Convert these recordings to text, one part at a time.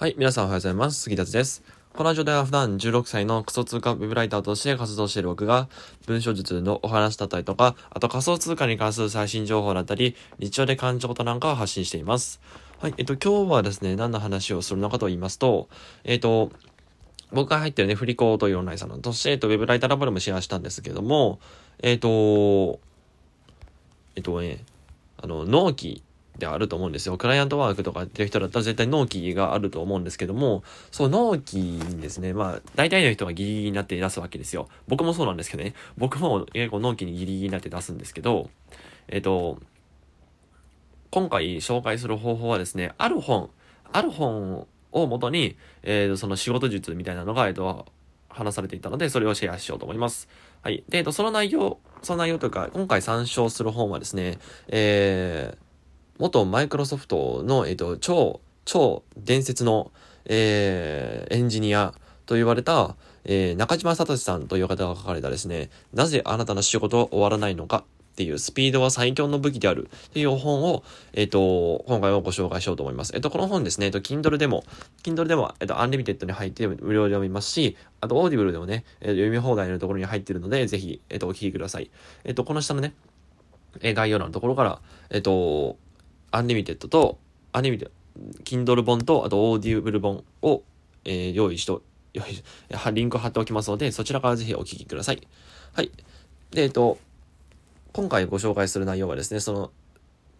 はい、皆さんおはようございます。杉達です。このラジオでは普段16歳のクソ通貨ウェブライターとして活動している僕が、文章術のお話だったりとか、あと仮想通貨に関する最新情報だったり、日常で感じたことなんかを発信しています。はい、えっと、今日はですね、何の話をするのかと言いますと、えっと、僕が入ってるね、振り子というオンラインサロンとして、えっと、ウェブライターラボでもシェアしたんですけども、えっと、えっとね、あの、納期であると思うんですよ。クライアントワークとかってる人だったら絶対納期があると思うんですけども、そう納期にですね、まあ、大体の人がギリギリになって出すわけですよ。僕もそうなんですけどね。僕も結構納期にギリギリになって出すんですけど、えっと、今回紹介する方法はですね、ある本、ある本をもとに、えっー、その仕事術みたいなのが、えっと、話されていたので、それをシェアしようと思います。はい。で、えっと、その内容、その内容というか、今回参照する本はですね、えー、元マイクロソフトの、えっ、と、超、超伝説の、えー、エンジニアと言われた、えー、中島聡さんという方が書かれたですね、なぜあなたの仕事は終わらないのかっていうスピードは最強の武器であるっていう本を、えっ、と、今回はご紹介しようと思います。えっ、と、この本ですね、えっ、と、Kindle でも、Kindle でも、えっ、と、アンリミテッドに入って無料で読みますし、あと、Audible でもね、え読み放題のところに入ってるので、ぜひ、えっ、と、お聞きください。えっ、と、この下のね、え概要欄のところから、えっ、と、アンリミテッドと、アンリミテッド、Kindle 本と、あとオーディブル本を、えー、用意しと、用意 リンクを貼っておきますので、そちらからぜひお聞きください。はい。で、えっと、今回ご紹介する内容はですね、その、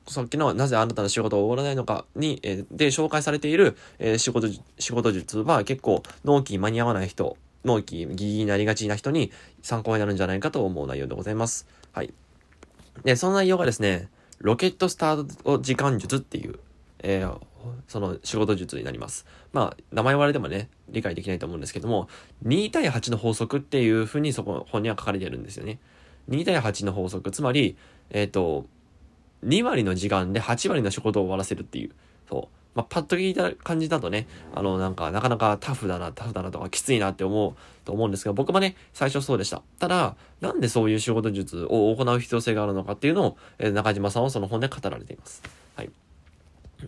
さっきのなぜあなたの仕事を終わらないのかに、えー、で紹介されている、えー、仕事、仕事術は結構納期間に合わない人、納期ギリギリになりがちな人に参考になるんじゃないかと思う内容でございます。はい。で、その内容がですね、ロケットスタート時間術っていう、えー、その仕事術になります。まあ、名前言われてもね、理解できないと思うんですけども、2対8の法則っていうふうにそこ、本には書かれてるんですよね。2対8の法則、つまり、えっ、ー、と、2割の時間で8割の仕事を終わらせるっていう、そう。まあ、パッと聞いた感じだとね、あの、なんか、なかなかタフだな、タフだなとか、きついなって思うと思うんですが、僕もね、最初そうでした。ただ、なんでそういう仕事術を行う必要性があるのかっていうのを、えー、中島さんはその本で語られています。はい。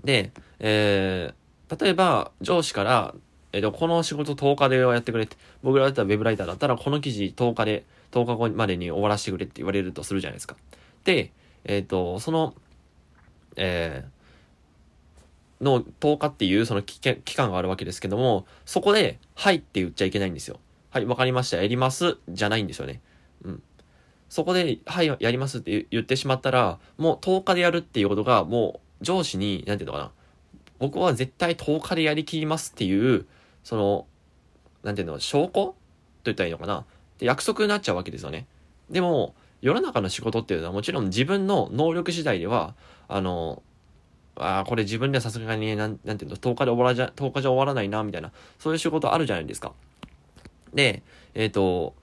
で、えー、例えば、上司から、えっ、ー、と、この仕事10日でやってくれって、僕らだったら web ライターだったら、この記事10日で、10日後までに終わらせてくれって言われるとするじゃないですか。で、えっ、ー、と、その、えー、の10日っていうその期間があるわけですけども、そこで、はいって言っちゃいけないんですよ。はい、わかりました、やります、じゃないんですよね。うん。そこで、はい、やりますって言ってしまったら、もう10日でやるっていうことが、もう上司に、なんていうのかな。僕は絶対10日でやりきりますっていう、その、なんていうの、証拠？と言ったらいいのかな。で約束になっちゃうわけですよね。でも、世の中の仕事っていうのはもちろん自分の能力次第では、あの、ああ、これ自分ではさすがに、なん、なんていうの、10日で終わらじゃ、10日じゃ終わらないな、みたいな、そういう仕事あるじゃないですか。で、えっ、ー、と、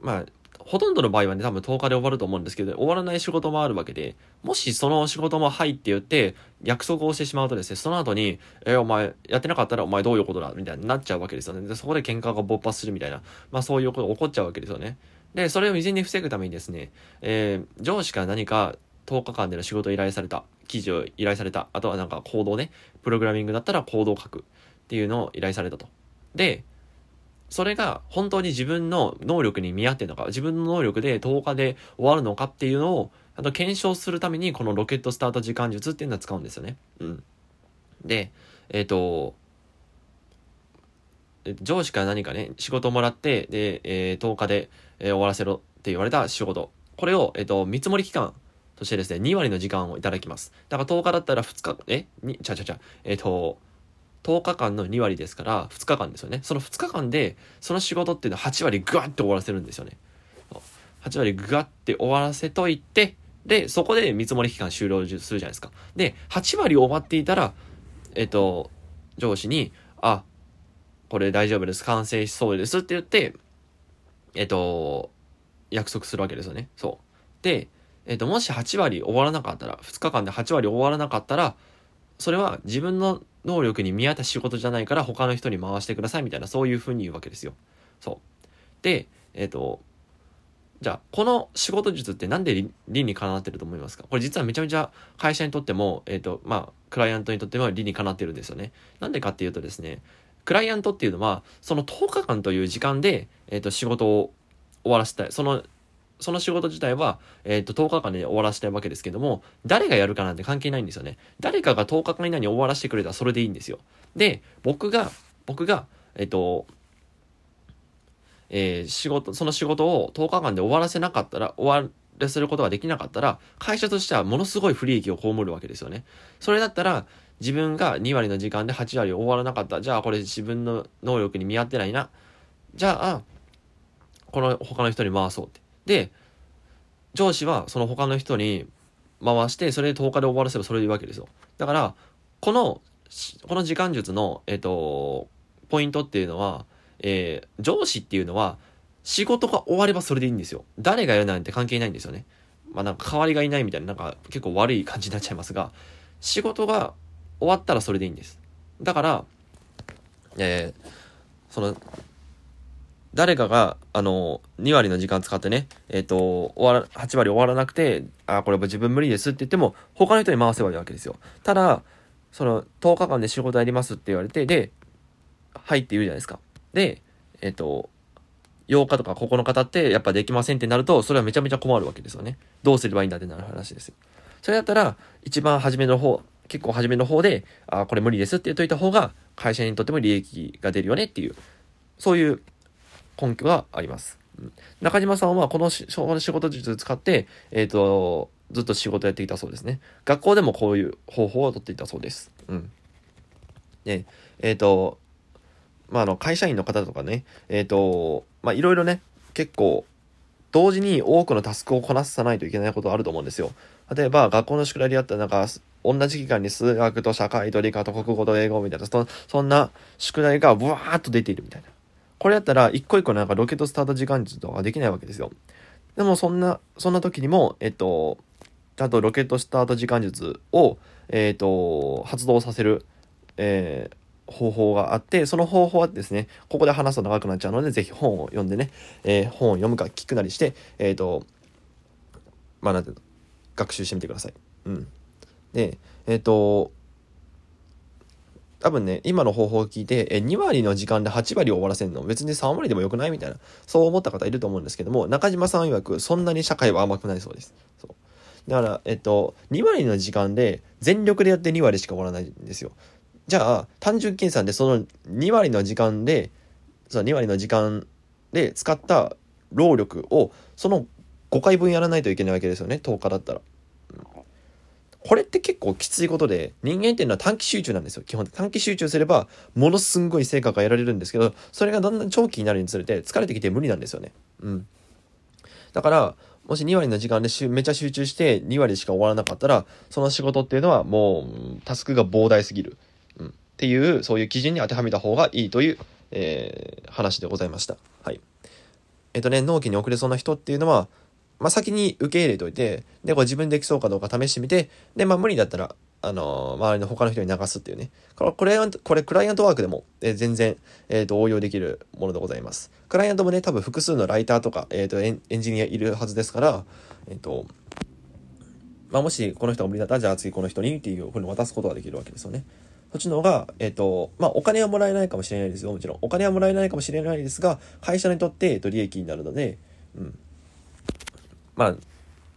まあ、ほとんどの場合はね、多分10日で終わると思うんですけど、終わらない仕事もあるわけで、もしその仕事もはいって言って、約束をしてしまうとですね、その後に、え、お前、やってなかったらお前どういうことだみたいになっちゃうわけですよね。で、そこで喧嘩が勃発するみたいな、まあそういうことが起こっちゃうわけですよね。で、それを未然に防ぐためにですね、えー、上司から何か10日間での仕事を依頼された。記事を依頼された。あとはなんかコードね。プログラミングだったらコードを書くっていうのを依頼されたと。で、それが本当に自分の能力に見合ってるのか、自分の能力で10日で終わるのかっていうのを、あと検証するためにこのロケットスタート時間術っていうのは使うんですよね。うん。で、えっ、ー、と、上司から何かね、仕事をもらって、で、えー、10日で、えー、終わらせろって言われた仕事。これを、えっ、ー、と、見積もり期間そしてですね、2割の時間をいただきます。だから10日だったら2日、え？に、ちゃちゃちゃ、えっ、ー、と、10日間の2割ですから2日間ですよね。その2日間で、その仕事っていうのは8割グワッて終わらせるんですよね。8割グワッて終わらせといて、で、そこで見積もり期間終了するじゃないですか。で、8割終わっていたら、えっ、ー、と、上司に、あ、これ大丈夫です。完成しそうですって言って、えっ、ー、と、約束するわけですよね。そう。で、えっ、ー、と、もし8割終わらなかったら、2日間で8割終わらなかったら、それは自分の能力に見合った仕事じゃないから他の人に回してくださいみたいな、そういうふうに言うわけですよ。そう。で、えっ、ー、と、じゃあ、この仕事術ってなんで理にかなってると思いますか？これ実はめちゃめちゃ会社にとっても、えっ、ー、と、まあ、クライアントにとっても理にかなってるんですよね。なんでかっていうとですね、クライアントっていうのは、その10日間という時間で、えっ、ー、と、仕事を終わらせたい。その、その仕事自体は、えっ、ー、と、10日間で終わらせたいわけですけども、誰がやるかなんて関係ないんですよね。誰かが10日間以内に終わらせてくれたらそれでいいんですよ。で、僕が、僕が、えっ、と、えー、仕事、その仕事を10日間で終わらせなかったら、終わらせることができなかったら、会社としてはものすごい不利益を被るわけですよね。それだったら、自分が2割の時間で8割終わらなかった。じゃあこれ自分の能力に見合ってないな。じゃあ、この他の人に回そうって。で、上司はその他の人に回して、それで10日で終わらせばそれでいいわけですよ。だから、この、この時間術の、えっ、ー、と、ポイントっていうのは、えー、上司っていうのは、仕事が終わればそれでいいんですよ。誰がやるなんて関係ないんですよね。まあなんか代わりがいないみたいな、なんか結構悪い感じになっちゃいますが、仕事が終わったらそれでいいんです。だから、えー、その、誰かが、あの、2割の時間使ってね、えっ、ー、と、終わら、8割終わらなくて、あ、これ自分無理ですって言っても、他の人に回せばいいわけですよ。ただ、その、10日間で仕事やりますって言われて、で、はいって言うじゃないですか。で、えっ、ー、と、8日とか9日経ってやっぱできませんってなると、それはめちゃめちゃ困るわけですよね。どうすればいいんだってなる話ですよ。それだったら、一番初めの方、結構初めの方で、あ、これ無理ですって言っといた方が、会社にとっても利益が出るよねっていう、そういう根拠があります。中島さんはこの仕事術を使って、えっ、ー、と、ずっと仕事やっていたそうですね。学校でもこういう方法をとっていたそうです。うん。で、えっ、ー、と、まあ、あの、会社員の方とかね、えっ、ー、と、まあ、いろいろね、結構、同時に多くのタスクをこなさないといけないことあると思うんですよ。例えば、学校の宿題であったら、なんか、同じ期間に数学と社会と理科と国語と英語みたいな、そそんな宿題がブワーッと出ているみたいな。これやったら、一個一個なんかロケットスタート時間術とかできないわけですよ。でも、そんな、そんな時にも、えっと、ちゃんとロケットスタート時間術を、えっと、発動させる、えー、方法があって、その方法はですね、ここで話すと長くなっちゃうので、ぜひ本を読んでね、えー、本を読むか聞くなりして、えっ、ー、と、まあ、なんていうの、学習してみてください。うん。で、えっ、と、多分ね、今の方法を聞いて、え2割の時間で8割を終わらせるの？別に3割でもよくないみたいな、そう思った方いると思うんですけども、中島さん曰く、そんなに社会は甘くないそうです。そう。だから、えっと、2割の時間で全力でやって2割しか終わらないんですよ。じゃあ、単純計算でその2割の時間で、その2割の時間で使った労力を、その5回分やらないといけないわけですよね、10日だったら。これって結構きついことで、人間っていうのは短期集中なんですよ。基本短期集中すれば、ものすんごい成果が得られるんですけど、それがだんだん長期になるにつれて疲れてきて無理なんですよね。うん。だから、もし2割の時間でめちゃ集中して2割しか終わらなかったら、その仕事っていうのはもうタスクが膨大すぎる。うんっていう、そういう基準に当てはめた方がいいという、えー、話でございました。はい。えっ、とね、納期に遅れそうな人っていうのは、まあ、先に受け入れといて、で、これ自分できそうかどうか試してみて、で、まあ、無理だったら、あのー、周りの他の人に流すっていうね。これ、これ、これクライアントワークでも、えー、全然、えっ、ー、と、応用できるものでございます。クライアントもね、多分複数のライターとか、えっ、とエン、エンジニアいるはずですから、えっ、と、まあ、もしこの人が無理だったら、じゃあ次この人にっていうふうに渡すことができるわけですよね。そっちの方が、えっ、と、まあ、お金はもらえないかもしれないですよ、もちろん。お金はもらえないかもしれないですが、会社にとって、えっ、と、利益になるので、うん。まあ、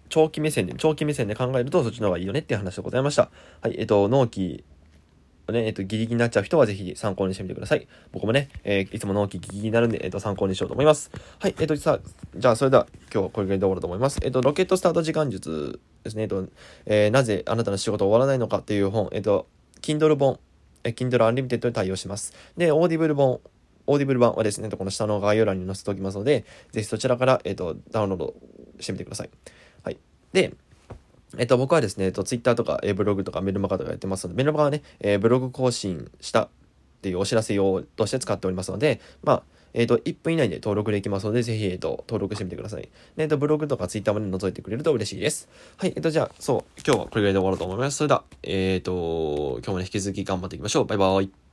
長期目線で、長期目線で考えると、そっちの方がいいよねっていう話でございました。はい、えっ、と、納期、ね、えっ、と、ギリギリになっちゃう人はぜひ参考にしてみてください。僕もね、えー、いつも納期ギリギリになるんで、えっ、と、参考にしようと思います。はい、えっ、と、さじゃあ、それでは、今日はこれぐらいで終わろうと思います。えっ、と、ロケットスタート時間術ですね。えっ、と、えなぜあなたの仕事終わらないのかっていう本、えっ、と、Kindle 本、Kindle Unlimited に対応します。で、Audible 本、オーディブル版はですね、この下の概要欄に載せておきますので、ぜひそちらから、えっ、と、ダウンロードしてみてください。はい。で、えっ、と、僕はですね、えっ、と、Twitter とか、えブログとかメルマガとかやってますので、メルマガはね、えブログ更新したっていうお知らせ用として使っておりますので、まあ、えっ、と、1分以内で登録できますので、ぜひ、えっ、と、登録してみてください。えっ、と、ブログとか Twitter も、覗いてくれると嬉しいです。はい、えっ、と、じゃあ、そう、今日はこれぐらいで終わろうと思います。それでは、えっ、と、今日もね、引き続き頑張っていきましょう。バイバーイ。